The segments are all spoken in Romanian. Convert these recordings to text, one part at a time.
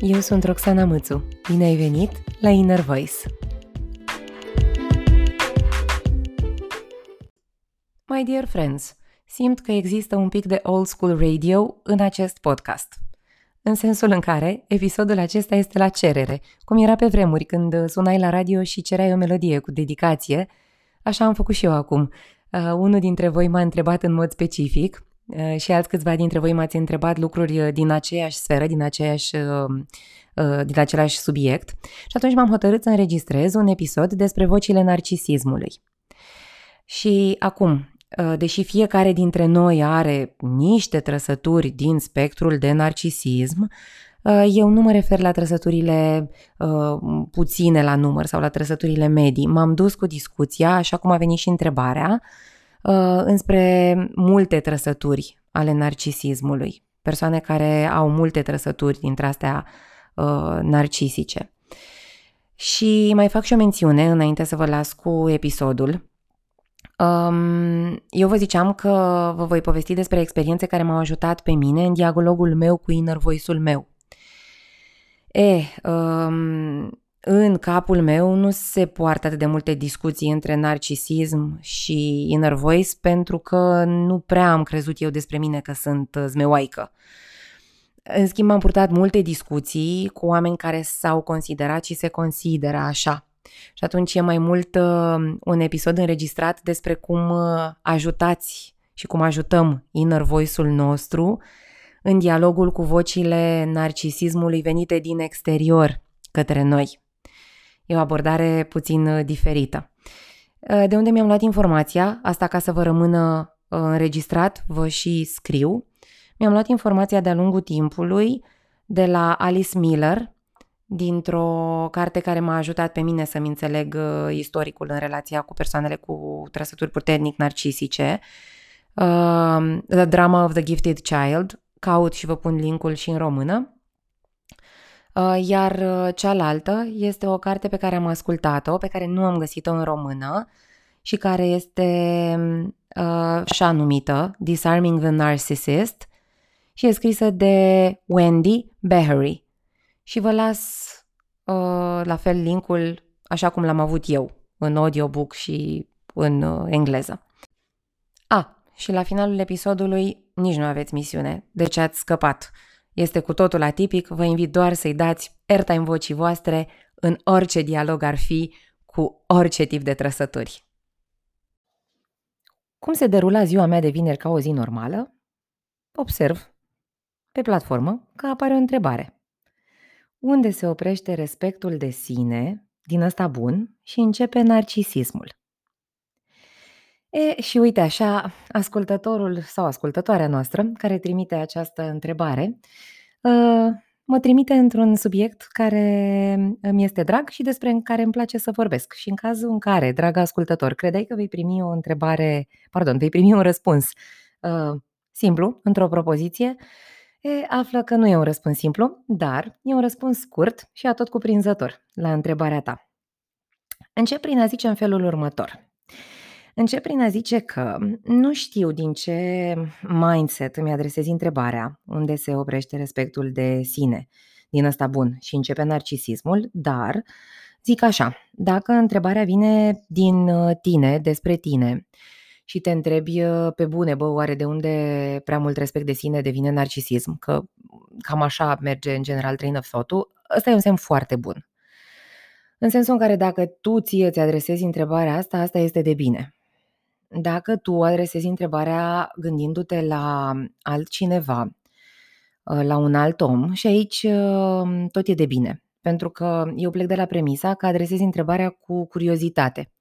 eu sunt Roxana Mățu. Bine ai venit la Inner Voice! My dear friends, simt că există un pic de old school radio în acest podcast. În sensul în care episodul acesta este la cerere, cum era pe vremuri când sunai la radio și cereai o melodie cu dedicație, așa am făcut și eu acum. Uh, unul dintre voi m-a întrebat în mod specific uh, și alți câțiva dintre voi m-ați întrebat lucruri uh, din aceeași sferă, din, aceeași, uh, uh, din același subiect și atunci m-am hotărât să înregistrez un episod despre vocile narcisismului. Și acum, uh, deși fiecare dintre noi are niște trăsături din spectrul de narcisism, uh, eu nu mă refer la trăsăturile uh, puține la număr sau la trăsăturile medii. M-am dus cu discuția, așa cum a venit și întrebarea, uh, înspre multe trăsături ale narcisismului. Persoane care au multe trăsături dintre astea uh, narcisice. Și mai fac și o mențiune înainte să vă las cu episodul. Um, eu vă ziceam că vă voi povesti despre experiențe care m-au ajutat pe mine în dialogul meu cu inner voice-ul meu. E, um, în capul meu nu se poartă atât de multe discuții între narcisism și inner voice pentru că nu prea am crezut eu despre mine că sunt uh, zmeoaică. În schimb, am purtat multe discuții cu oameni care s-au considerat și se consideră așa. Și atunci e mai mult uh, un episod înregistrat despre cum uh, ajutați și cum ajutăm inner voice-ul nostru în dialogul cu vocile narcisismului venite din exterior către noi. E o abordare puțin uh, diferită. Uh, de unde mi-am luat informația, asta ca să vă rămână uh, înregistrat, vă și scriu. Mi-am luat informația de-a lungul timpului de la Alice Miller, dintr-o carte care m-a ajutat pe mine să-mi înțeleg istoricul în relația cu persoanele cu trăsături puternic narcisice, uh, The Drama of the Gifted Child, caut și vă pun linkul și în română. Uh, iar uh, cealaltă este o carte pe care am ascultat-o, pe care nu am găsit-o în română și care este uh, așa numită Disarming the Narcissist și e scrisă de Wendy Behary. Și vă las uh, la fel linkul așa cum l-am avut eu în audiobook și în uh, engleză. A, și la finalul episodului nici nu aveți misiune, deci ați scăpat. Este cu totul atipic, vă invit doar să-i dați airtime vocii voastre în orice dialog ar fi cu orice tip de trăsături. Cum se derula ziua mea de vineri ca o zi normală? Observ pe platformă că apare o întrebare. Unde se oprește respectul de sine, din ăsta bun, și începe narcisismul? E, și uite așa, ascultătorul sau ascultătoarea noastră care trimite această întrebare ă, mă trimite într-un subiect care mi este drag și despre care îmi place să vorbesc. Și în cazul în care, drag ascultător, credeai că vei primi o întrebare, pardon, vei primi un răspuns uh, simplu, într-o propoziție, e, află că nu e un răspuns simplu, dar e un răspuns scurt și atot cuprinzător la întrebarea ta. Încep prin a zice în felul următor. Încep prin a zice că nu știu din ce mindset îmi adresez întrebarea unde se oprește respectul de sine din ăsta bun și începe narcisismul, dar zic așa, dacă întrebarea vine din uh, tine, despre tine, și te întrebi uh, pe bune, bă, oare de unde prea mult respect de sine devine narcisism, că cam așa merge în general train of thought-ul, ăsta e un semn foarte bun. În sensul în care dacă tu ție îți adresezi întrebarea asta, asta este de bine. Dacă tu adresezi întrebarea gândindu-te la altcineva, ă, la un alt om și aici ă, tot e de bine. Pentru că eu plec de la premisa că adresezi întrebarea cu curiozitate.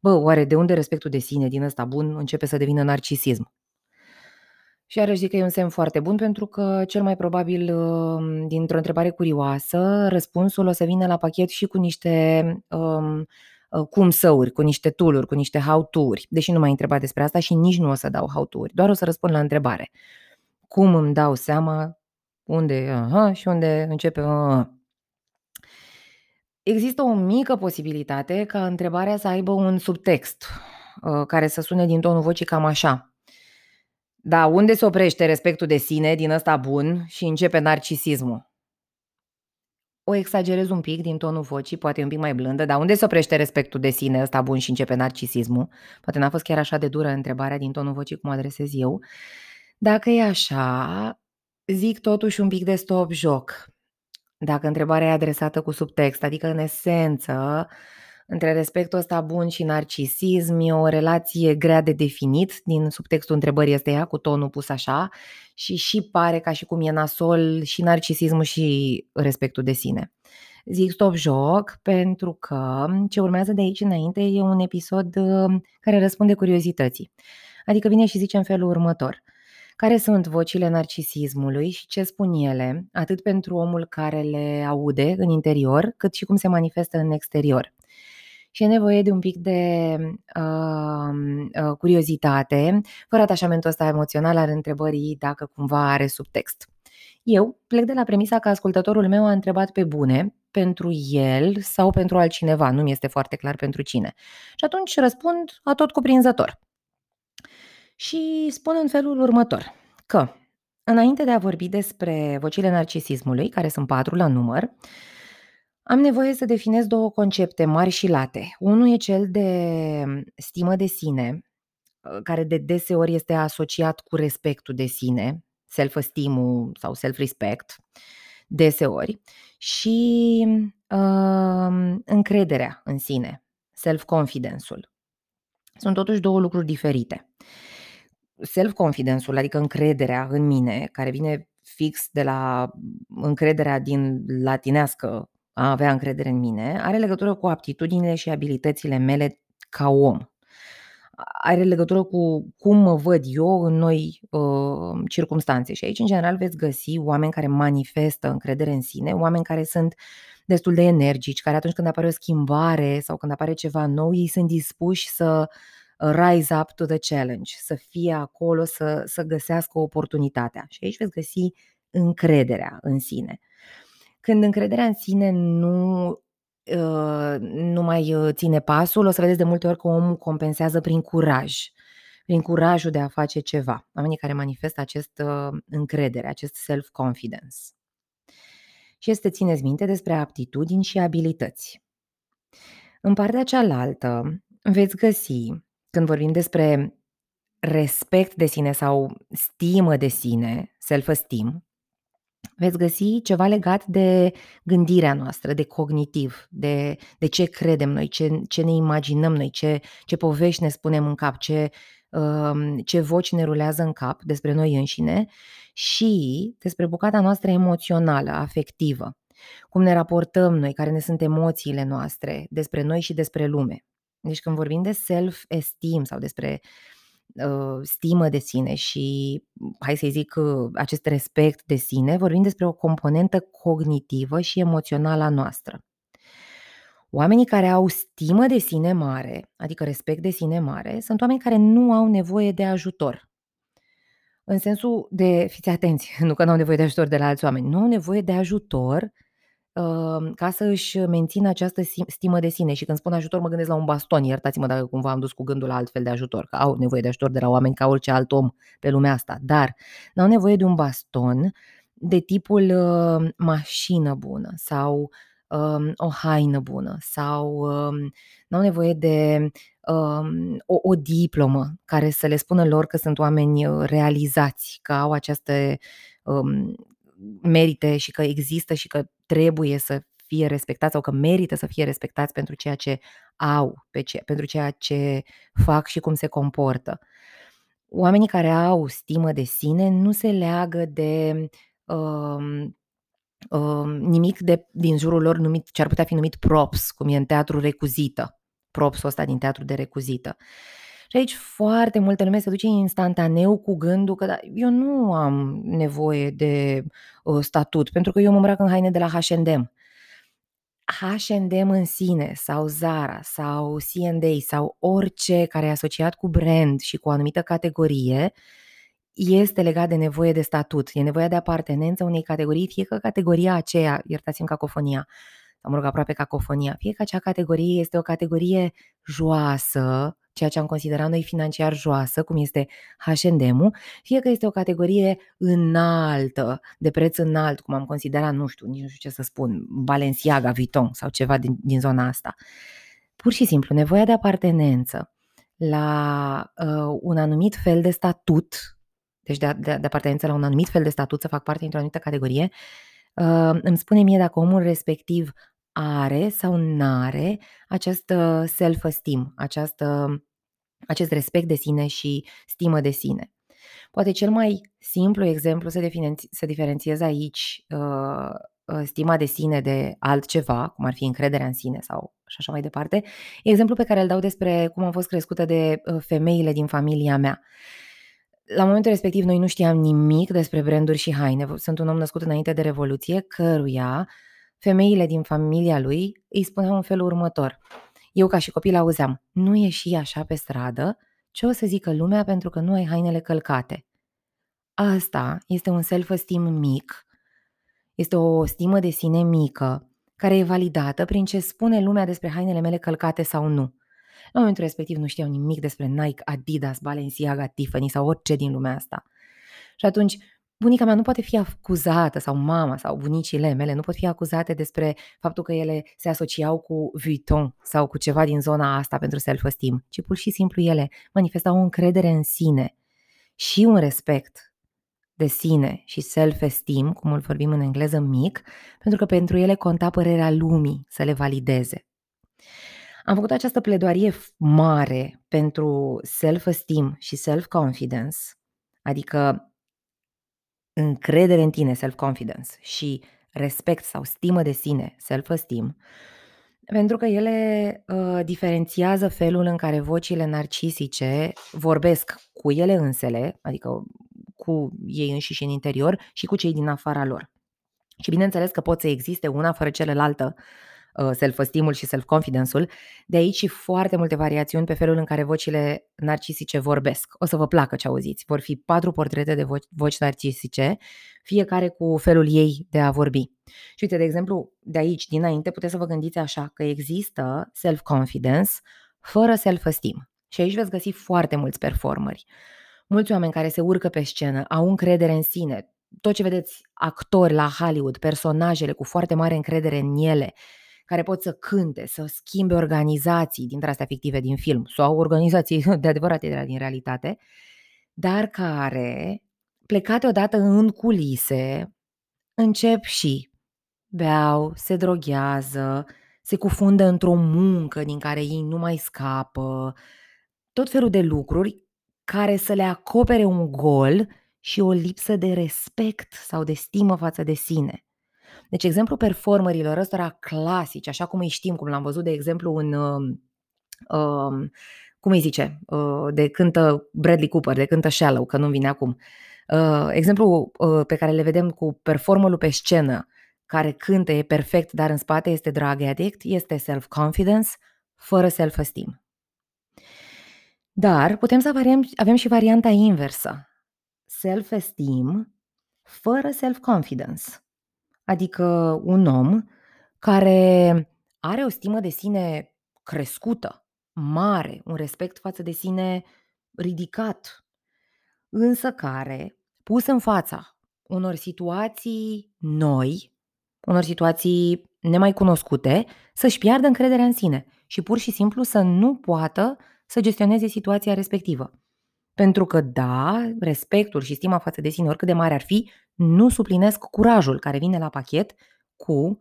Bă, oare de unde respectul de sine din ăsta bun începe să devină narcisism? Și iarăși zic că e un semn foarte bun pentru că cel mai probabil ă, dintr-o întrebare curioasă, răspunsul o să vină la pachet și cu niște um, Uh, cum săuri, cu niște tool cu niște how-to-uri, deși nu m-ai întrebat despre asta și nici nu o să dau how-to-uri, doar o să răspund la întrebare. Cum îmi dau seama unde aha, și unde începe aha. Există o mică posibilitate ca întrebarea să aibă un subtext uh, care să sune din tonul vocii cam așa. Da, unde se oprește respectul de sine din ăsta bun și începe narcisismul? O exagerez un pic din tonul vocii, poate e un pic mai blândă, dar unde se oprește respectul de sine ăsta bun și începe narcisismul? Poate n-a fost chiar așa de dură întrebarea din tonul vocii cum adresez eu. Dacă e așa, zic totuși un pic de stop joc. Dacă întrebarea e adresată cu subtext, adică în esență, între respectul ăsta bun și narcisism e o relație grea de definit, din subtextul întrebării este ea, cu tonul pus așa, și și pare ca și cum e nasol și narcisismul și respectul de sine. Zic stop joc pentru că ce urmează de aici înainte e un episod uh, care răspunde curiozității. Adică vine și zice în felul următor. Care sunt vocile narcisismului și ce spun ele, atât pentru omul care le aude în interior, cât și cum se manifestă în exterior și e nevoie de un pic de uh, uh, curiozitate, fără atașamentul ăsta emoțional al întrebării dacă cumva are subtext. Eu plec de la premisa că ascultătorul meu a întrebat pe bune, pentru el sau pentru altcineva, nu mi este foarte clar pentru cine. Și atunci răspund a tot cuprinzător. Și spun în felul următor, că înainte de a vorbi despre vocile narcisismului, care sunt patru la număr, uh, am nevoie să definez două concepte mari și late. Unul e cel de stimă de sine, ă, care de deseori este asociat cu respectul de sine, self-esteem sau self-respect, deseori, și uh, încrederea în sine, self-confidence-ul. Sunt totuși două lucruri diferite. Self-confidence-ul, adică încrederea în mine, care vine fix de la încrederea din latinească a avea încredere în mine are legătură cu aptitudinile și abilitățile mele ca om. Are legătură cu cum mă văd eu în noi uh, circumstanțe. Și aici, în general, veți găsi oameni care manifestă încredere în sine, oameni care sunt destul de energici, care atunci când apare o schimbare sau când apare ceva nou, ei sunt dispuși să rise up to the challenge, să fie acolo, să, să găsească oportunitatea. Și aici veți găsi încrederea în sine. Când încrederea în sine nu, uh, nu mai uh, ține pasul, o să vedeți de multe ori că omul compensează prin curaj, prin curajul de a face ceva. Oamenii care manifestă acest uh, încredere, acest self-confidence. Și este țineți minte despre aptitudini și abilități. În partea cealaltă veți găsi, când vorbim despre respect de sine sau stimă de sine, self-esteem, veți găsi ceva legat de gândirea noastră, de cognitiv, de, de ce credem noi, ce, ce ne imaginăm noi, ce, ce povești ne spunem în cap, ce, um, ce voci ne rulează în cap despre noi înșine și despre bucata noastră emoțională, afectivă. Cum ne raportăm noi, care ne sunt emoțiile noastre despre noi și despre lume. Deci când vorbim de self-esteem sau despre uh, stimă de sine și, hai să zic, uh, acest respect de sine, vorbim despre o componentă cognitivă și emoțională a noastră. Oamenii care au stimă de sine mare, adică respect de sine mare, sunt oameni care nu au nevoie de ajutor. În sensul de, fiți atenți, nu că nu au nevoie de ajutor de la alți oameni, nu au nevoie de ajutor ca să își mențină această stimă de sine. Și când spun ajutor, mă gândesc la un baston. Iertați-mă dacă cumva am dus cu gândul la altfel de ajutor, că au nevoie de ajutor de la oameni ca orice alt om pe lumea asta. Dar n-au nevoie de un baston de tipul uh, mașină bună sau um, o haină bună sau um, n-au nevoie de um, o, o diplomă care să le spună lor că sunt oameni realizați, că au aceste um, merite și că există și că trebuie să fie respectați sau că merită să fie respectați pentru ceea ce au, pe ce, pentru ceea ce fac și cum se comportă. Oamenii care au stimă de sine nu se leagă de um, um, nimic de, din jurul lor numit, ce ar putea fi numit props, cum e în teatru recuzită, propsul ăsta din teatru de recuzită. Și aici foarte multă lume se duce instantaneu cu gândul că da, eu nu am nevoie de uh, statut, pentru că eu mă îmbrac în haine de la H&M. H&M în sine sau Zara sau C&A sau orice care e asociat cu brand și cu o anumită categorie este legat de nevoie de statut, e nevoia de apartenență unei categorii, fie că categoria aceea, iertați-mi cacofonia, sau mă rog, aproape cacofonia, fie că acea categorie este o categorie joasă, ceea ce am considerat noi financiar joasă, cum este H&M-ul, fie că este o categorie înaltă, de preț înalt, cum am considerat, nu știu, nici nu știu ce să spun, Balenciaga, Vuitton sau ceva din, din zona asta. Pur și simplu, nevoia de apartenență la uh, un anumit fel de statut, deci de, de, de apartenență la un anumit fel de statut, să fac parte dintr-o anumită categorie, uh, îmi spune mie dacă omul respectiv are sau nu are acest self-esteem, această, acest respect de sine și stimă de sine. Poate cel mai simplu exemplu să, diferenți- să diferențiez aici uh, stima de sine de altceva, cum ar fi încrederea în sine sau și așa mai departe, e exemplu pe care îl dau despre cum am fost crescută de uh, femeile din familia mea. La momentul respectiv noi nu știam nimic despre branduri și haine. Sunt un om născut înainte de Revoluție, căruia femeile din familia lui îi spuneau în felul următor. Eu ca și copil auzeam, nu ieși așa pe stradă, ce o să zică lumea pentru că nu ai hainele călcate. Asta este un self-esteem mic, este o stimă de sine mică, care e validată prin ce spune lumea despre hainele mele călcate sau nu. La momentul respectiv nu știau nimic despre Nike, Adidas, Balenciaga, Tiffany sau orice din lumea asta. Și atunci bunica mea nu poate fi acuzată, sau mama, sau bunicile mele, nu pot fi acuzate despre faptul că ele se asociau cu Vuitton sau cu ceva din zona asta pentru self-esteem, ci pur și simplu ele manifestau o încredere în sine și un respect de sine și self-esteem, cum îl vorbim în engleză mic, pentru că pentru ele conta părerea lumii să le valideze. Am făcut această pledoarie mare pentru self-esteem și self-confidence, adică încredere în tine, self-confidence, și respect sau stimă de sine, self-esteem, pentru că ele uh, diferențiază felul în care vocile narcisice vorbesc cu ele însele, adică cu ei înșiși în interior și cu cei din afara lor. Și bineînțeles că pot să existe una fără celălaltă Uh, self-esteem-ul și self-confidence-ul. De aici și foarte multe variațiuni pe felul în care vocile narcisice vorbesc. O să vă placă ce auziți. Vor fi patru portrete de voci, voci narcisice, fiecare cu felul ei de a vorbi. Și uite, de exemplu, de aici, dinainte, puteți să vă gândiți așa, că există self-confidence fără self-esteem. Și aici veți găsi foarte mulți performeri. Mulți oameni care se urcă pe scenă, au încredere în sine, tot ce vedeți actori la Hollywood, personajele cu foarte mare încredere în ele, care pot să cânte, să schimbe organizații dintre astea fictive din film sau organizații de adevărate din realitate, dar care, plecate odată în culise, încep și beau, se droghează, se cufundă într-o muncă din care ei nu mai scapă, tot felul de lucruri care să le acopere un gol și o lipsă de respect sau de stimă față de sine. Deci exemplu performerilor ăstora clasici, așa cum îi știm, cum l-am văzut de exemplu în uh, uh, cum îi zice, uh, de cântă Bradley Cooper, de cântă Shallow, că nu vine acum. Uh, exemplu uh, pe care le vedem cu performerul pe scenă, care cântă, e perfect, dar în spate este drug addict, este self-confidence, fără self-esteem. Dar putem să avem, avem și varianta inversă. Self-esteem fără self-confidence adică un om care are o stimă de sine crescută, mare, un respect față de sine ridicat, însă care, pus în fața unor situații noi, unor situații nemai cunoscute, să-și piardă încrederea în sine și pur și simplu să nu poată să gestioneze situația respectivă. Pentru că, da, respectul și stima față de sine, oricât de mare ar fi, nu suplinesc curajul care vine la pachet cu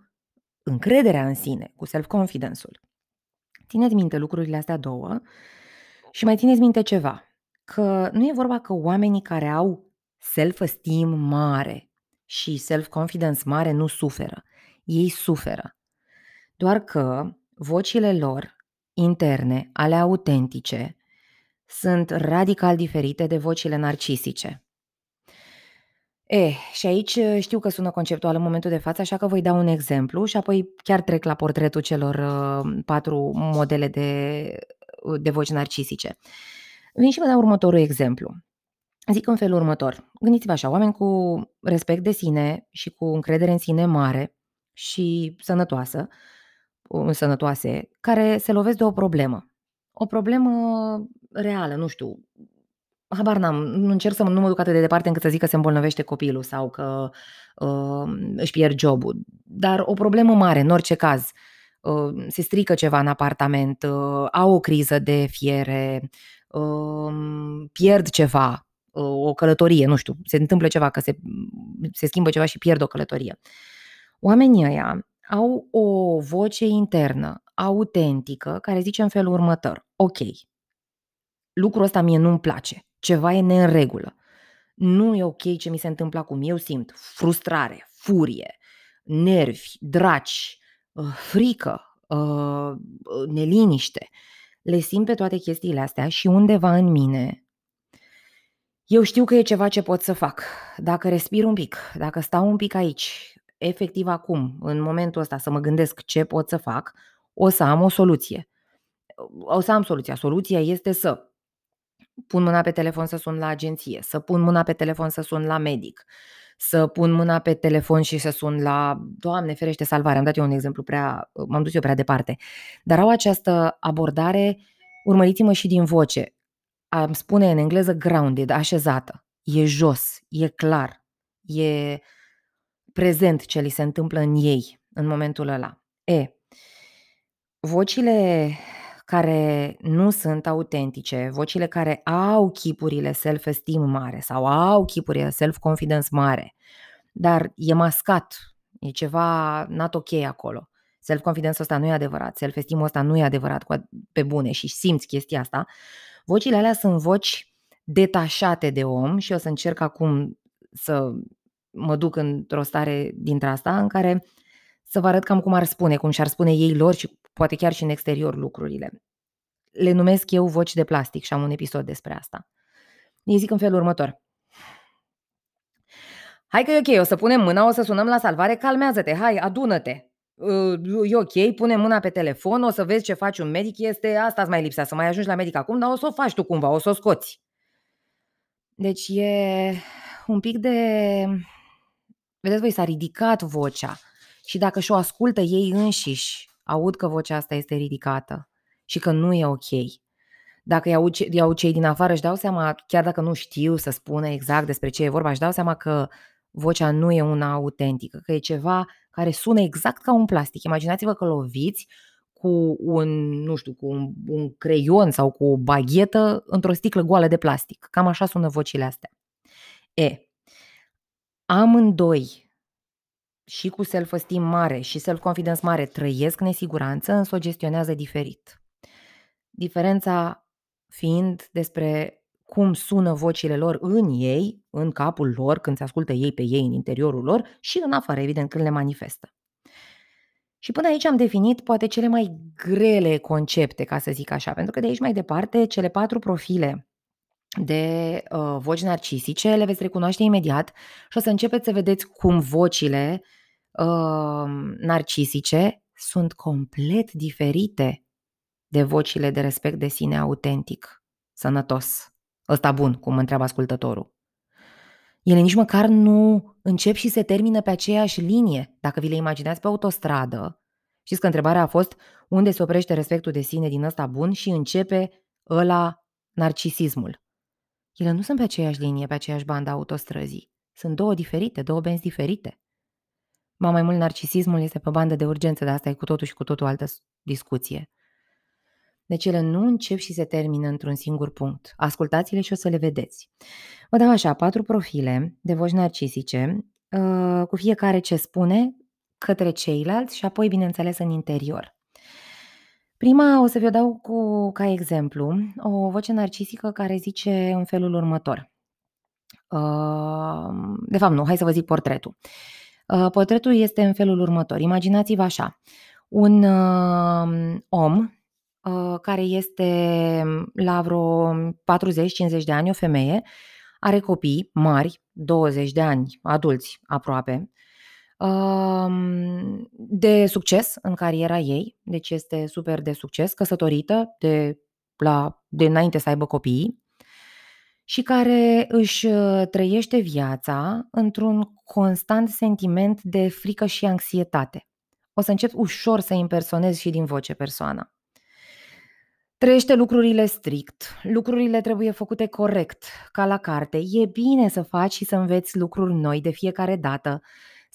încrederea în sine, cu self-confidence-ul. Țineți minte lucrurile astea două și mai țineți minte ceva, că nu e vorba că oamenii care au self-esteem mare și self-confidence mare nu suferă. Ei suferă. Doar că vocile lor interne, ale autentice, sunt radical diferite de vocile narcisice. E, și aici uh, știu că sună conceptual în momentul de față, așa că voi da un exemplu și apoi chiar trec la portretul celor uh, patru modele de, uh, de voci narcisice. Vin și vă dau următorul exemplu. Zic în felul următor. Gândiți-vă așa, oameni cu respect de sine și cu încredere în sine mare, și sănătoasă, sănătoase, care se lovesc de o problemă. O problemă reală, nu știu, habar n-am, nu încerc să nu mă duc atât de departe încât să zic că se îmbolnăvește copilul sau că uh, își pierd jobul, dar o problemă mare, în orice caz, uh, se strică ceva în apartament, uh, au o criză de fiere, uh, pierd ceva, uh, o călătorie, nu știu, se întâmplă ceva, că se, se schimbă ceva și pierd o călătorie. Oamenii ăia au o voce internă, autentică, care zice în felul următor. Ok, lucrul ăsta mie nu-mi place, ceva e neînregulă. Nu e ok ce mi se întâmplă acum. Eu simt frustrare, furie, nervi, draci, uh, frică, uh, neliniște. Le simt pe toate chestiile astea și undeva în mine eu știu că e ceva ce pot să fac. Dacă respir un pic, dacă stau un pic aici, efectiv acum, în momentul ăsta, să mă gândesc ce pot să fac, o să am o soluție. O să am soluția. Soluția este să pun mâna pe telefon să sun la agenție, să pun mâna pe telefon să sun la medic, să pun mâna pe telefon și să sun la, Doamne ferește, salvare. Am dat eu un exemplu prea, m-am dus eu prea departe. Dar au această abordare, urmăriți-mă și din voce, am spune în engleză grounded, așezată. E jos, e clar, e prezent ce li se întâmplă în ei în momentul ăla. E, vocile care nu sunt autentice, vocile care au chipurile self-esteem mare sau au chipurile self-confidence mare, dar e mascat, e ceva not ok acolo. Self-confidence ăsta nu e adevărat, self-esteem ăsta nu e adevărat pe bune și simți chestia asta. Vocile alea sunt voci detașate de om și o să încerc acum să mă duc într-o stare dintre asta în care să vă arăt cam cum ar spune, cum și-ar spune ei lor și poate chiar și în exterior lucrurile. Le numesc eu voci de plastic și am un episod despre asta. Ei zic în felul următor. Hai că e ok, o să punem mâna, o să sunăm la salvare, calmează-te, hai, adună-te. E ok, pune mâna pe telefon, o să vezi ce faci un medic, este asta îți mai lipsea, să mai ajungi la medic acum, dar o să o faci tu cumva, o să o scoți. Deci e un pic de... Vedeți voi, s-a ridicat vocea și dacă și-o ascultă ei înșiși, aud că vocea asta este ridicată și că nu e ok. Dacă iau, iau cei din afară, își dau seama, chiar dacă nu știu să spună exact despre ce e vorba, își dau seama că vocea nu e una autentică, că e ceva care sună exact ca un plastic. Imaginați-vă că loviți cu un, nu știu, cu un, un creion sau cu o baghetă într-o sticlă goală de plastic. Cam așa sună vocile astea. E, amândoi și cu self-esteem mare și self-confidence mare trăiesc nesiguranță, însă o gestionează diferit. Diferența fiind despre cum sună vocile lor în ei, în capul lor, când se ascultă ei pe ei în interiorul lor și în afară, evident, când le manifestă. Și până aici am definit poate cele mai grele concepte, ca să zic așa, pentru că de aici mai departe, cele patru profile de uh, voci narcisice le veți recunoaște imediat și o să începeți să vedeți cum vocile uh, narcisice sunt complet diferite de vocile de respect de sine autentic, sănătos, ăsta bun, cum întreabă ascultătorul. Ele nici măcar nu încep și se termină pe aceeași linie. Dacă vi le imaginați pe autostradă, știți că întrebarea a fost unde se oprește respectul de sine din ăsta bun și începe ăla narcisismul. Ele nu sunt pe aceeași linie, pe aceeași bandă autostrăzii. Sunt două diferite, două benzi diferite. Ma mai mult, narcisismul este pe bandă de urgență, dar asta e cu totul și cu totul altă discuție. Deci ele nu încep și se termină într-un singur punct. Ascultați-le și o să le vedeți. Vă dau așa patru profile de voci narcisice, uh, cu fiecare ce spune către ceilalți și apoi, bineînțeles, în interior. Prima o să vi-o dau cu, ca exemplu o voce narcisică care zice în felul următor. Uh, de fapt, nu, hai să vă zic portretul. Uh, portretul este în felul următor. Imaginați-vă așa. Un om Uh, care este la vreo 40-50 de ani, o femeie, are copii mari, 20 de ani, adulți aproape, um, de succes în cariera ei, deci este super de succes, căsătorită de, la, de înainte să aibă copii și care își uh, trăiește viața într-un constant sentiment de frică și anxietate. O să încep ușor să impersonez și din voce persoana. Trăiește lucrurile strict, lucrurile trebuie făcute corect, ca la carte. E bine să faci și să înveți lucruri noi de fiecare dată,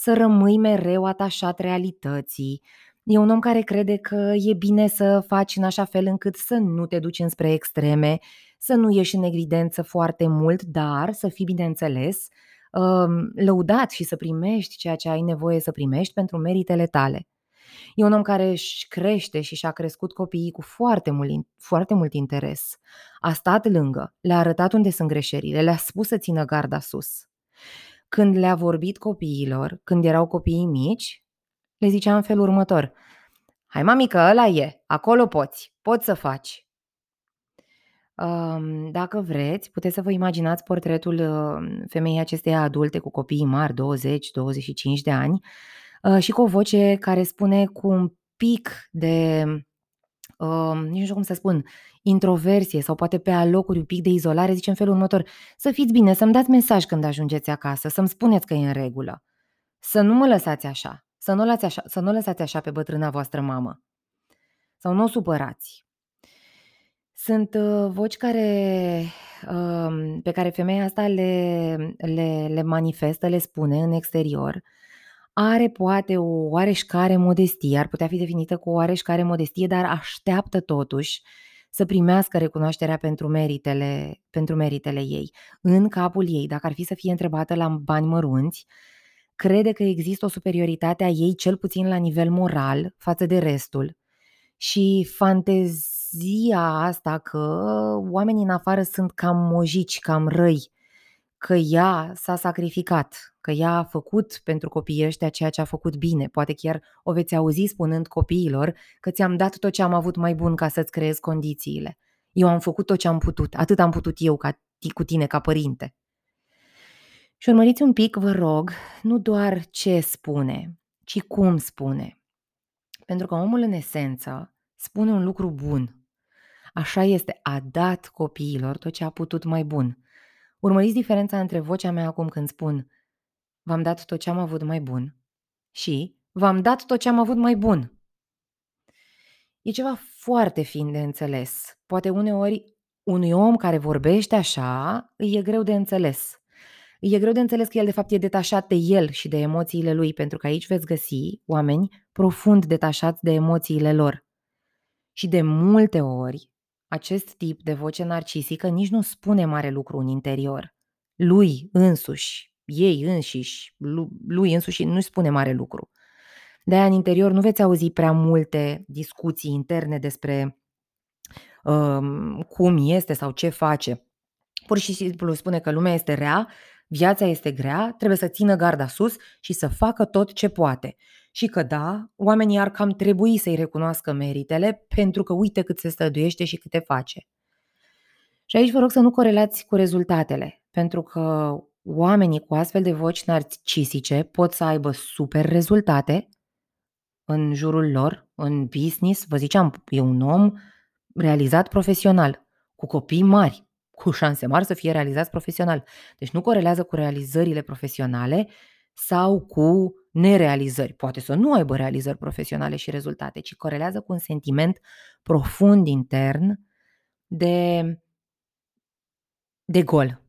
să rămâi mereu atașat realității. E un om care crede că e bine să faci în așa fel încât să nu te duci înspre extreme, să nu ieși în evidență foarte mult, dar să fii bineînțeles um, lăudat și să primești ceea ce ai nevoie să primești pentru meritele tale. E un om care își crește și și-a crescut copiii cu foarte mult, foarte mult interes. A stat lângă, le-a arătat unde sunt greșelile, le-a spus să țină garda sus. Când le-a vorbit copiilor, când erau copiii mici, le zicea în felul următor. Hai mamică, ăla e, acolo poți, poți să faci. Dacă vreți, puteți să vă imaginați portretul uh, femeii acesteia adulte cu copiii mari, 20-25 de ani, uh, și cu o voce care spune cu un pic de, uh, nici nu știu cum să spun, introversie sau poate pe alocuri un pic de izolare, zice în felul următor, să fiți bine, să-mi dați mesaj când ajungeți acasă, să-mi spuneți că e în regulă. Să nu mă lăsați așa, să nu, lăsați așa, să nu lăsați așa pe bătrâna voastră mamă. Sau nu o supărați. Sunt uh, voci care, uh, pe care femeia asta le, le, le manifestă, le spune în exterior. Are poate o oareșcare modestie, ar putea fi definită cu o oareșcare modestie, dar așteaptă totuși să primească recunoașterea pentru meritele, pentru meritele ei. În capul ei, dacă ar fi să fie întrebată la bani mărunți, crede că există o superioritate a ei, cel puțin la nivel moral, față de restul. Și fantez zia asta că oamenii în afară sunt cam mojici, cam răi, că ea s-a sacrificat, că ea a făcut pentru copiii ăștia ceea ce a făcut bine. Poate chiar o veți auzi spunând copiilor că ți-am dat tot ce am avut mai bun ca să-ți creezi condițiile. Eu am făcut tot ce am putut, atât am putut eu ca cu tine ca părinte. Și urmăriți un pic, vă rog, nu doar ce spune, ci cum spune. Pentru că omul în esență spune un lucru bun, Așa este, a dat copiilor tot ce a putut mai bun. Urmăriți diferența între vocea mea acum când spun v-am dat tot ce am avut mai bun și v-am dat tot ce am avut mai bun. E ceva foarte fin de înțeles. Poate uneori unui om care vorbește așa îi e greu de înțeles. Îi e greu de înțeles că el de fapt e detașat de el și de emoțiile lui, pentru că aici veți găsi oameni profund detașați de emoțiile lor. Și de multe ori acest tip de voce narcisică nici nu spune mare lucru în interior. Lui însuși, ei înșiși, lui însuși nu spune mare lucru. De aia în interior nu veți auzi prea multe discuții interne despre um, cum este sau ce face. Pur și simplu spune că lumea este rea, viața este grea, trebuie să țină garda sus și să facă tot ce poate și că da, oamenii ar cam trebui să-i recunoască meritele pentru că uite cât se străduiește și câte face. Și aici vă rog să nu corelați cu rezultatele, pentru că oamenii cu astfel de voci narcisice pot să aibă super rezultate în jurul lor, în business, vă ziceam, e un om realizat profesional, cu copii mari, cu șanse mari să fie realizat profesional. Deci nu corelează cu realizările profesionale sau cu nerealizări. Poate să nu aibă realizări profesionale și rezultate, ci corelează cu un sentiment profund intern de, de gol.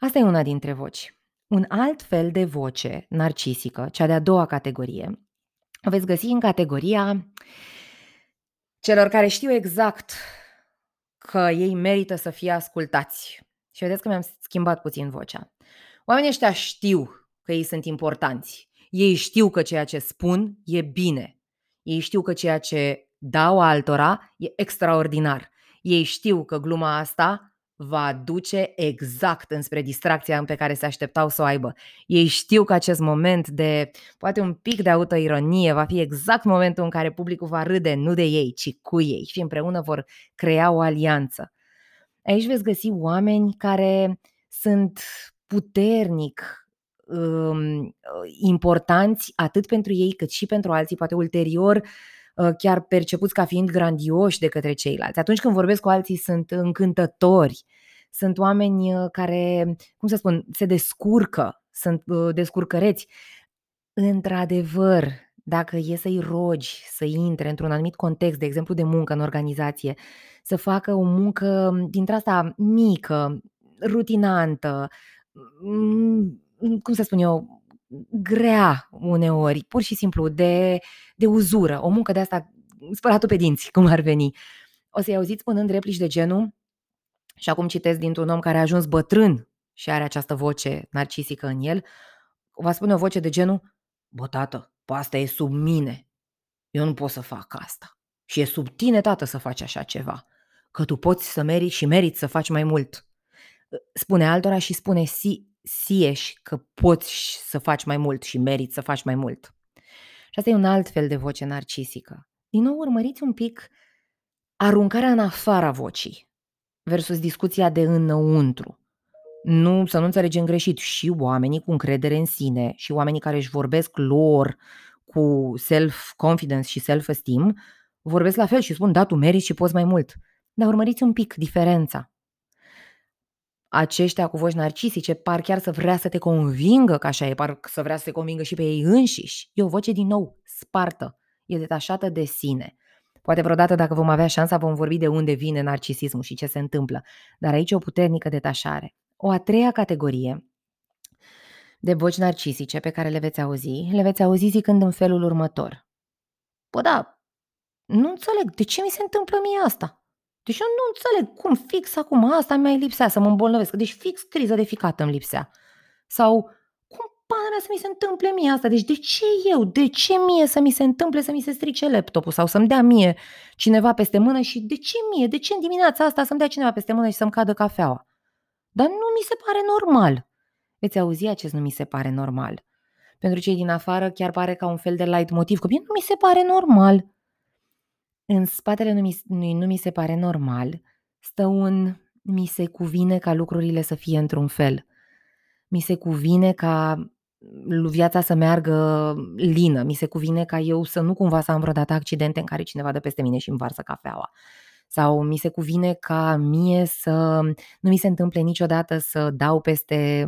Asta e una dintre voci. Un alt fel de voce narcisică, cea de-a doua categorie, o veți găsi în categoria celor care știu exact că ei merită să fie ascultați. Și vedeți că mi-am schimbat puțin vocea. Oamenii ăștia știu că ei sunt importanți. Ei știu că ceea ce spun e bine. Ei știu că ceea ce dau altora e extraordinar. Ei știu că gluma asta va duce exact înspre distracția pe care se așteptau să o aibă. Ei știu că acest moment de, poate un pic de autoironie, va fi exact momentul în care publicul va râde nu de ei, ci cu ei și împreună vor crea o alianță. Aici veți găsi oameni care sunt puternic um, importanți atât pentru ei cât și pentru alții, poate ulterior uh, chiar percepuți ca fiind grandioși de către ceilalți. Atunci când vorbesc cu alții sunt încântători, sunt oameni uh, care, cum să spun, se descurcă, sunt uh, descurcăreți. Într-adevăr, dacă e să-i rogi să intre într-un anumit context, de exemplu de muncă în organizație, să facă o muncă dintre asta mică, rutinantă, mm, cum să spun eu, grea uneori, pur și simplu, de, de uzură, o muncă de asta spălatul pe dinți, cum ar veni. O să-i auziți spunând replici de genul, și acum citesc dintr-un om care a ajuns bătrân și are această voce narcisică în el, va spune o voce de genul, bă, tată, asta e sub mine. Eu nu pot să fac asta. Și e sub tine, tată, să faci așa ceva. Că tu poți să meriți și meriți să faci mai mult. Spune altora și spune si, sieși că poți să faci mai mult și meriți să faci mai mult. Și asta e un alt fel de voce narcisică. Din nou, urmăriți un pic aruncarea în afara vocii versus discuția de înăuntru. Nu, să nu înțelegem greșit, și oamenii cu încredere în sine și oamenii care își vorbesc lor cu self-confidence și self-esteem, vorbesc la fel și spun, da, tu meriți și poți mai mult. Dar urmăriți un pic diferența. Aceștia cu voci narcisice par chiar să vrea să te convingă că așa e, par să vrea să te convingă și pe ei înșiși. E o voce din nou spartă, e detașată de sine. Poate vreodată, dacă vom avea șansa, vom vorbi de unde vine narcisismul și ce se întâmplă. Dar aici e o puternică detașare. O a treia categorie de voci narcisice pe care le veți auzi, le veți auzi zicând în felul următor. Bă, da, nu înțeleg, de ce mi se întâmplă mie asta? Deci eu nu înțeleg cum fix acum asta mi-ai lipsea să mă îmbolnăvesc. Deci fix criză de ficat îmi lipsea. Sau pana mea să mi se întâmple mie asta? Deci de ce eu? De ce mie să mi se întâmple să mi se strice laptopul sau să-mi dea mie cineva peste mână și de ce mie? De ce în dimineața asta să-mi dea cineva peste mână și să-mi cadă cafeaua? Dar nu mi se pare normal. Veți auzi acest nu mi se pare normal. Pentru cei din afară chiar pare ca un fel de light motiv, că bine, nu mi se pare normal. În spatele nu mi, nu mi se pare normal stă un mi se cuvine ca lucrurile să fie într-un fel. Mi se cuvine ca viața să meargă lină, mi se cuvine ca eu să nu cumva să am vreodată accidente în care cineva dă peste mine și îmi varsă cafeaua. Sau mi se cuvine ca mie să nu mi se întâmple niciodată să dau peste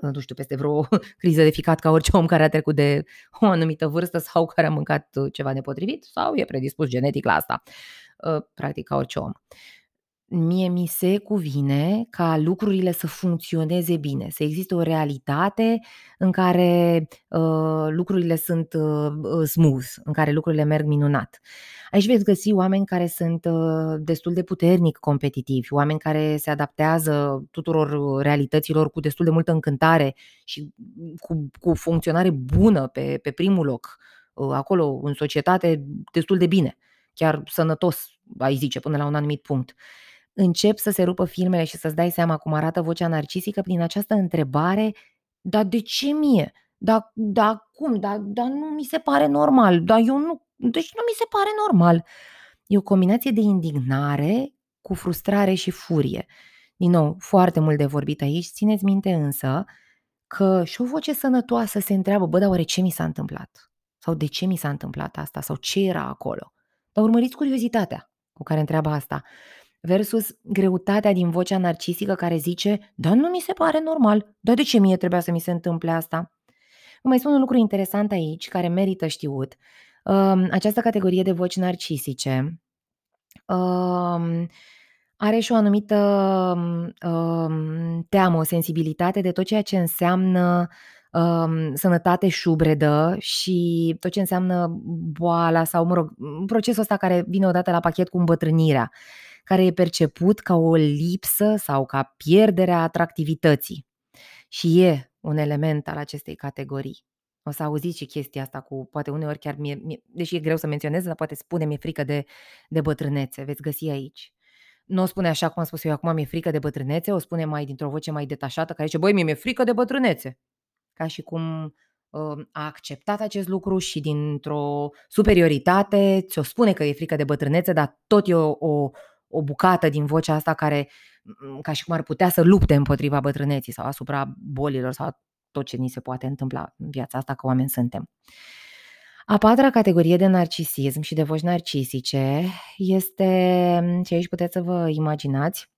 nu știu, peste vreo criză de ficat ca orice om care a trecut de o anumită vârstă sau care a mâncat ceva nepotrivit sau e predispus genetic la asta, practic ca orice om mie mi se cuvine ca lucrurile să funcționeze bine, să existe o realitate în care uh, lucrurile sunt uh, uh, smooth, în care lucrurile merg minunat. Aici veți găsi oameni care sunt uh, destul de puternic competitivi, oameni care se adaptează tuturor realităților cu destul de multă încântare și cu, cu funcționare bună pe, pe primul loc, uh, acolo în societate destul de bine, chiar sănătos, ai zice, până la un anumit punct. Uh, încep să se rupă filmele și să-ți dai seama cum arată vocea narcisică prin această întrebare, dar de ce mie? Dar da, cum? Dar da, nu mi se pare normal. Dar eu nu, deci nu mi se pare normal. E o combinație de indignare cu frustrare și furie. Din nou, foarte mult de vorbit aici, țineți minte însă că și o voce sănătoasă se întreabă, bă, dar oare ce mi s-a întâmplat? Sau de ce mi s-a întâmplat asta? Sau ce era acolo? Dar urmăriți curiozitatea cu care întreabă asta versus greutatea din vocea narcisică care zice, da, nu mi se pare normal, dar de ce mie trebuia să mi se întâmple asta? Vă mai spun un lucru interesant aici, care merită știut. Um, această categorie de voci narcisice um, are și o anumită um, teamă, o sensibilitate de tot ceea ce înseamnă um, sănătate șubredă și tot ce înseamnă boala sau, mă rog, procesul ăsta care vine odată la pachet cu îmbătrânirea care e perceput ca o lipsă sau ca pierderea atractivității. Și e un element al acestei categorii. O să auziți și chestia asta cu, poate uneori chiar mie, mie deși e greu să menționez, dar poate spune mi-e frică de, de bătrânețe, veți găsi aici. Nu o spune așa cum am spus eu acum, mi-e frică de bătrânețe, o spune mai dintr-o voce mai detașată, care zice, băi, mie mi-e frică de bătrânețe. Ca și cum uh, a acceptat acest lucru și dintr-o superioritate ți-o spune că e frică de bătrânețe, dar tot e o, o, o bucată din vocea asta care, ca și cum ar putea să lupte împotriva bătrâneții sau asupra bolilor sau tot ce ni se poate întâmpla în viața asta că oameni suntem. A patra categorie de narcisism și de voci narcisice este, și aici puteți să vă imaginați,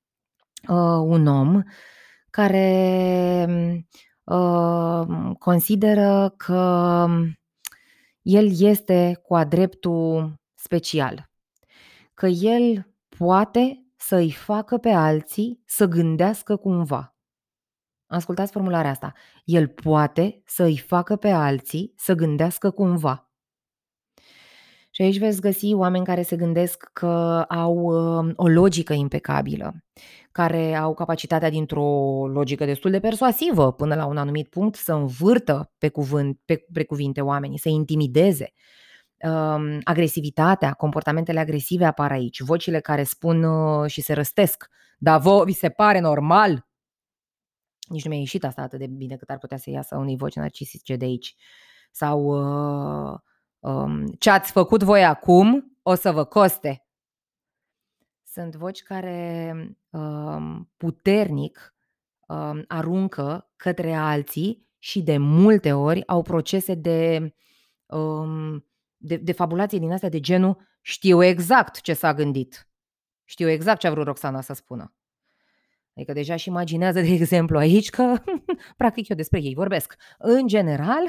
uh, un om care uh, consideră că el este cu dreptul special, că el poate să-i facă pe alții să gândească cumva. Ascultați formularea asta. El poate să-i facă pe alții să gândească cumva. Și aici veți găsi oameni care se gândesc că au uh, o logică impecabilă, care au capacitatea dintr-o logică destul de persuasivă până la un anumit punct să învârtă pe, cuvânt, pe, pe cuvinte oamenii, să intimideze. Uh, agresivitatea, comportamentele agresive apar aici, vocile care spun uh, și se răstesc. Dar vă vi se pare normal? Nici nu mi-a ieșit asta atât de bine cât ar putea să iasă unei voci narcisice de aici. Sau uh, um, ce ați făcut voi acum o să vă coste. Sunt voci care um, puternic um, aruncă către alții și de multe ori au procese de, um, de, de fabulație din astea de genul știu exact ce s-a gândit. Știu exact ce a vrut Roxana să spună. Adică deja și imaginează, de exemplu, aici că practic eu despre ei vorbesc. În general,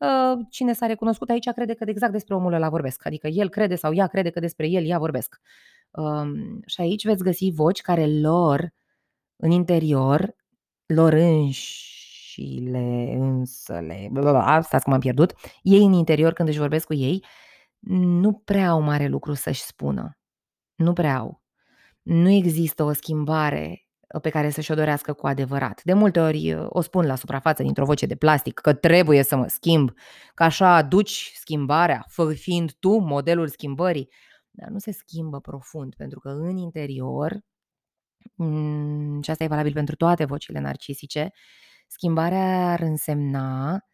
ă, cine s-a recunoscut aici crede că exact despre omul ăla vorbesc. Adică el crede sau ea crede că despre el ea vorbesc. Și aici veți găsi voci care lor, în interior, lor înșile, însăle, stați că m-am pierdut, ei în interior, când își vorbesc cu ei, nu prea au mare lucru să-și spună. Nu prea au. Nu există o schimbare pe care să-și o dorească cu adevărat. De multe ori uh, o spun la suprafață dintr-o voce de plastic că trebuie să mă schimb, că așa aduci schimbarea, fiind tu modelul schimbării, dar nu se schimbă profund, pentru că în interior, mm, și asta e valabil pentru toate vocile narcisice, schimbarea ar însemna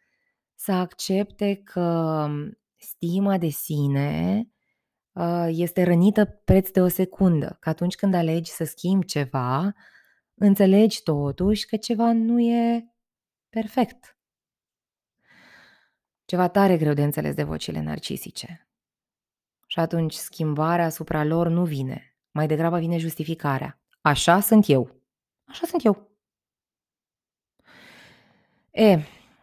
să accepte că stima de sine uh, este rănită preț de o secundă, că atunci când alegi să schimbi ceva, înțelegi totuși că ceva nu e perfect. Ceva tare greu de înțeles de vocile narcisice. Și atunci schimbarea asupra lor nu vine, mai degrabă vine justificarea. Așa sunt eu. Așa sunt eu. E,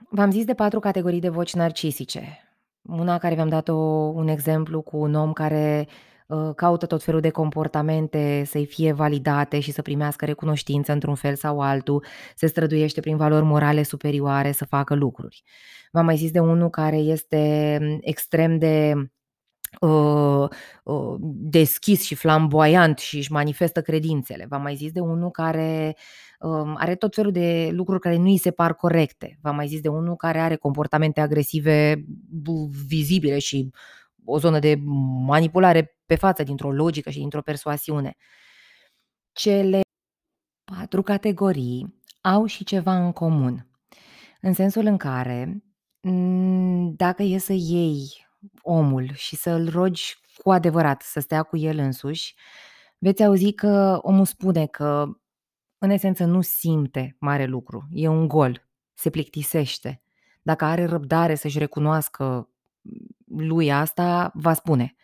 v-am zis de patru categorii de voci narcisice. Una care vi-am dat un exemplu cu un om care Uh, caută tot felul de comportamente să-i fie validate și să primească recunoștință într-un fel sau altul, se străduiește prin valori morale superioare să facă lucruri. V-am mai zis de unul care este mm, extrem de uh, uh, deschis și flamboyant și își manifestă credințele. V-am mai zis de unul care uh, are tot felul de lucruri care nu îi se par corecte. V-am mai zis de unul care are comportamente agresive vizibile și o zonă de manipulare pe față dintr-o logică și dintr-o persoasiune. Cele patru categorii au și ceva în comun, în sensul în care dacă e să iei omul și să-l rogi cu adevărat să stea cu el însuși, veți auzi că omul spune că în esență nu simte mare lucru, e un gol, se plictisește. Dacă are răbdare să-și recunoască lui asta, va spune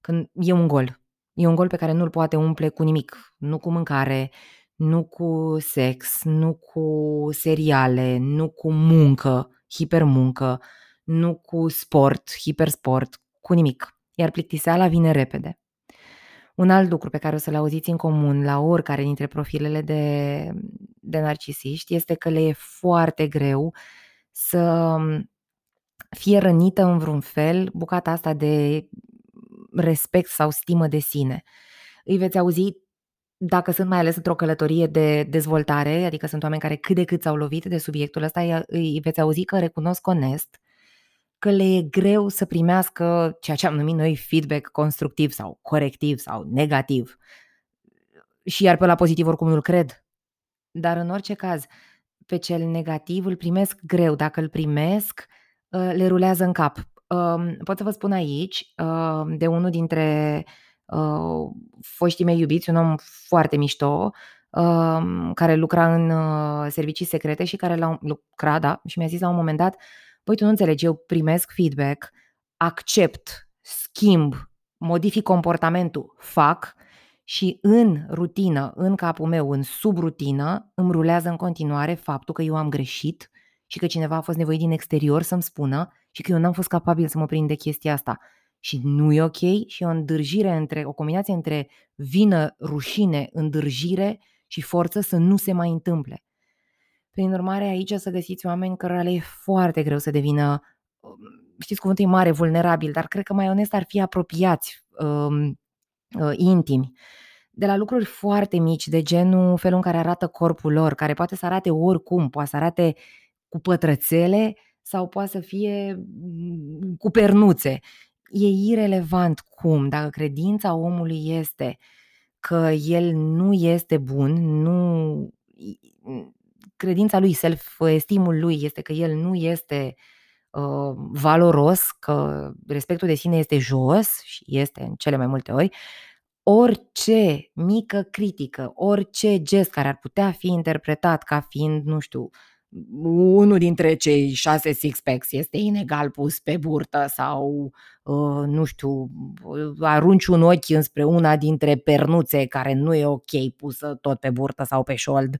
că e un gol. E un gol pe care nu-l poate umple cu nimic. Nu cu mâncare, nu cu sex, nu cu seriale, nu cu muncă, hipermuncă, nu cu sport, hipersport, cu nimic. Iar plictiseala vine repede. Un alt lucru pe care o să-l auziți în comun la oricare dintre profilele de, de narcisiști este că le e foarte greu să fie rănită în vreun fel bucata asta de respect sau stimă de sine. Îi veți auzi dacă sunt mai ales într-o călătorie de dezvoltare, adică sunt oameni care cât de cât s-au lovit de subiectul ăsta, îi veți auzi că recunosc onest că le e greu să primească ceea ce am numit noi feedback constructiv sau corectiv sau negativ. Și iar pe la pozitiv oricum nu-l cred. Dar în orice caz, pe cel negativ îl primesc greu. Dacă îl primesc, uh, le rulează în cap. Um, pot să vă spun aici um, de unul dintre uh, foștii mei iubiți, un om foarte mișto, um, care lucra în uh, servicii secrete și care la lucra, da, și mi-a zis la un moment dat, păi tu nu înțelegi, eu primesc feedback accept, schimb, modific comportamentul, fac și în rutină, în capul meu, în subrutină, îmi rulează în continuare faptul că eu am greșit și că cineva a fost nevoit din exterior să-mi spună și că eu n-am fost capabil să mă prind de chestia asta. Și nu e ok și e o îndârjire între, o combinație între vină, rușine, îndârjire și forță să nu se mai întâmple. Prin urmare, aici o să găsiți oameni cărora le e foarte greu să devină, um, știți cuvântul e mare, vulnerabil, dar cred că mai onest ar fi apropiați, um, uh, intimi. De la lucruri foarte mici, de genul felul în care arată corpul lor, care poate să arate oricum, poate să arate cu pătrățele sau poate să fie mm, cu pernuțe. E irelevant cum, dacă credința omului este că el nu este bun, nu credința lui, self-estimul lui este că el nu este uh, valoros, că respectul de sine este jos și este în cele mai multe ori, orice mică critică, orice gest care ar putea fi interpretat ca fiind, nu știu, unul dintre cei șase six-packs este inegal pus pe burtă sau, uh, nu știu, arunci un ochi înspre una dintre pernuțe care nu e ok pusă tot pe burtă sau pe șold,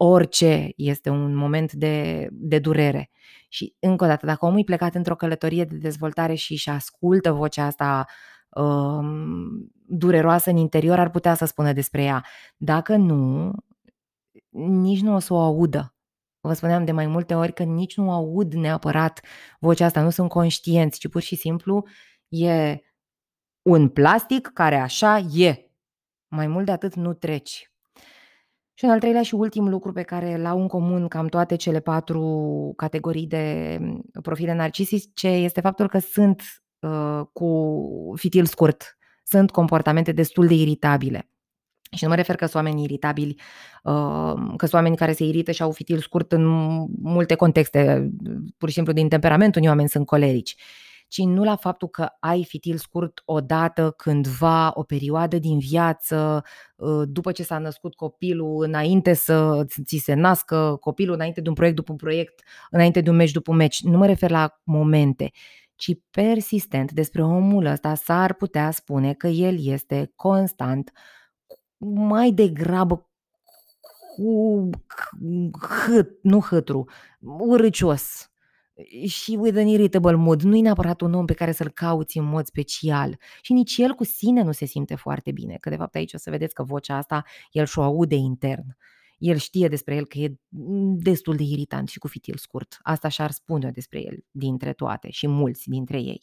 orice este un moment de, de durere. Și încă o dată, dacă omul e plecat într-o călătorie de dezvoltare și își ascultă vocea asta um, dureroasă în interior, ar putea să spună despre ea. Dacă nu, nici nu o să o audă. Vă spuneam de mai multe ori că nici nu aud neapărat vocea asta, nu sunt conștienți, ci pur și simplu e un plastic care așa e. Mai mult de atât nu treci. Și în al treilea și ultim lucru pe care îl au în comun cam toate cele patru categorii de mm, profile narcisice este faptul că sunt uh, cu fitil scurt, sunt comportamente destul de iritabile. Și nu mă refer că sunt oameni iritabili, uh, că sunt oameni care se irită și au fitil scurt în multe contexte, pur și simplu din temperament, unii oameni sunt colerici ci nu la faptul că ai fitil scurt odată, cândva, o perioadă din viață, ă, după ce s-a născut copilul, înainte să ți se nască copilul, înainte de un proiect după un proiect, înainte de un meci după un meci. Nu mă refer la momente, ci persistent despre omul ăsta s-ar putea spune că el este constant mai degrabă cu hât, nu hâtru, urâcios, și with an irritable mood. Nu e neapărat un om pe care să-l cauți în mod special. Și nici el cu sine nu se simte foarte bine. Că de fapt aici o să vedeți că vocea asta el și-o aude intern. El știe despre el că e destul de iritant și cu fitil scurt. Asta și-ar spune despre el dintre toate și mulți dintre ei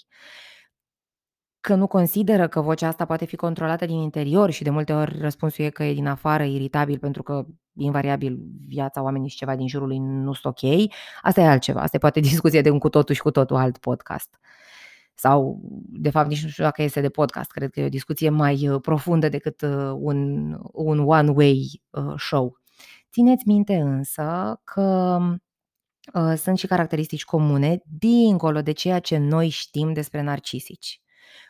că nu consideră că vocea asta poate fi controlată din interior și de multe ori răspunsul e că e din afară, iritabil, pentru că invariabil viața oamenii și ceva din jurul lui nu sunt ok, asta e altceva. Asta e poate discuție de un cu totul și cu totul alt podcast. Sau, de fapt, nici nu știu dacă este de podcast. Cred că e o discuție mai uh, profundă decât uh, un, un one-way uh, show. Țineți minte însă că uh, sunt și caracteristici comune dincolo de ceea ce noi știm despre narcisici.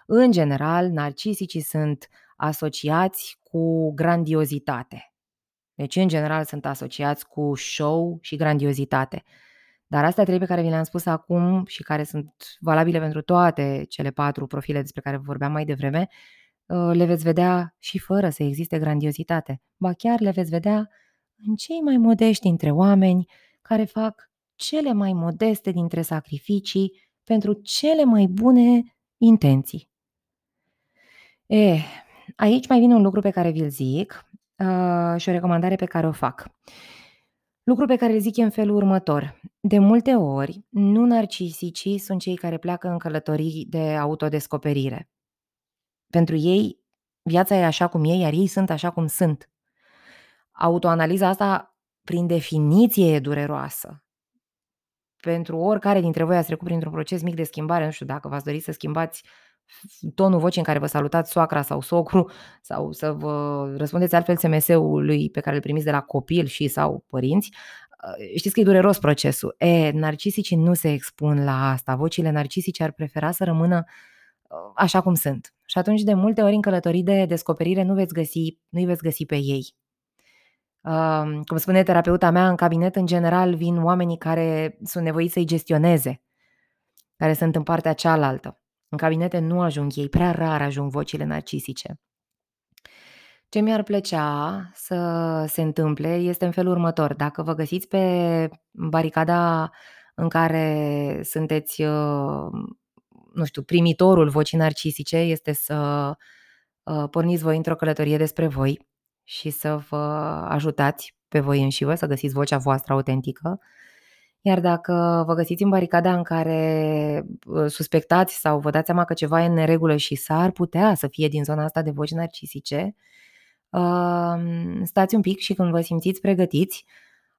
În general, narcisicii sunt asociați cu grandiozitate. Deci, în general, sunt asociați cu show și grandiozitate. Dar astea trei pe care vi le-am spus acum și care sunt valabile pentru toate cele patru profile despre care vorbeam mai devreme, uh, le veți vedea și fără să existe grandiozitate. Ba chiar le veți vedea în cei mai modești dintre oameni care fac cele mai modeste dintre sacrificii pentru cele mai bune intenții. E, aici mai vine un lucru pe care vi-l zic uh, și o recomandare pe care o fac. Lucru pe care îl zic e în felul următor. De multe ori, nu narcisicii sunt cei care pleacă în călătorii de autodescoperire. Pentru ei, viața e așa cum e, iar ei sunt așa cum sunt. Autoanaliza asta, prin definiție, e dureroasă. Pentru oricare dintre voi ați trecut printr-un proces mic de schimbare, nu știu dacă v-ați dori să schimbați tonul vocii în care vă salutați soacra sau socru sau să vă răspundeți altfel SMS-ului pe care îl primiți de la copil și sau părinți, uh, știți că e dureros procesul. E, narcisicii nu se expun la asta. Vocile narcisice ar prefera să rămână uh, așa cum sunt. Și atunci, de multe ori, în călătorii de descoperire nu veți găsi, nu veți găsi pe ei. Uh, cum spune terapeuta mea, în cabinet, în general, vin oamenii care sunt nevoiți să-i gestioneze, care sunt în partea cealaltă În cabinete nu ajung ei, prea rar ajung vocile narcisice. Ce mi-ar plăcea să se întâmple este în felul următor. Dacă vă găsiți pe baricada în care sunteți, uh, nu știu, primitorul vocii narcisice, este să uh, porniți voi într-o călătorie despre voi și să vă ajutați pe voi înși vă, să găsiți vocea voastră autentică. Iar dacă vă găsiți în baricada în care uh, suspectați sau vă dați seama că ceva e în neregulă și s-ar putea să fie din zona asta de voci narcisice, stați un pic și când vă simțiți pregătiți,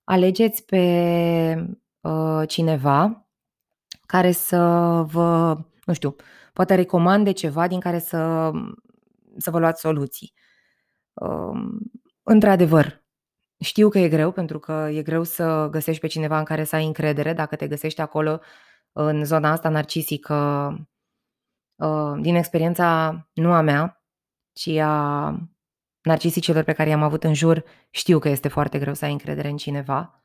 alegeți pe cineva care să vă, nu știu, poate recomande ceva din care să, să vă luați soluții. Într-adevăr, știu că e greu, pentru că e greu să găsești pe cineva în care să ai încredere. Dacă te găsești acolo, în zona asta narcisică, din experiența nu a mea, ci a narcisicilor pe care i-am avut în jur, știu că este foarte greu să ai încredere în cineva.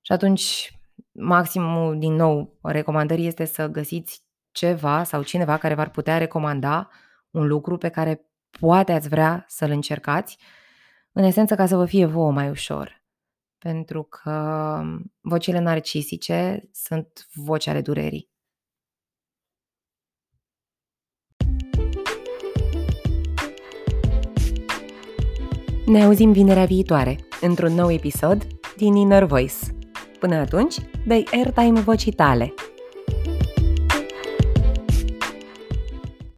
Și atunci, maximul, din nou, recomandării este să găsiți ceva sau cineva care v-ar putea recomanda un lucru pe care poate ați vrea să-l încercați, în esență ca să vă fie vouă mai ușor. Pentru că vocile narcisice sunt voci ale durerii. Ne auzim vinerea viitoare, într-un nou episod din Inner Voice. Până atunci, dai airtime vocii tale –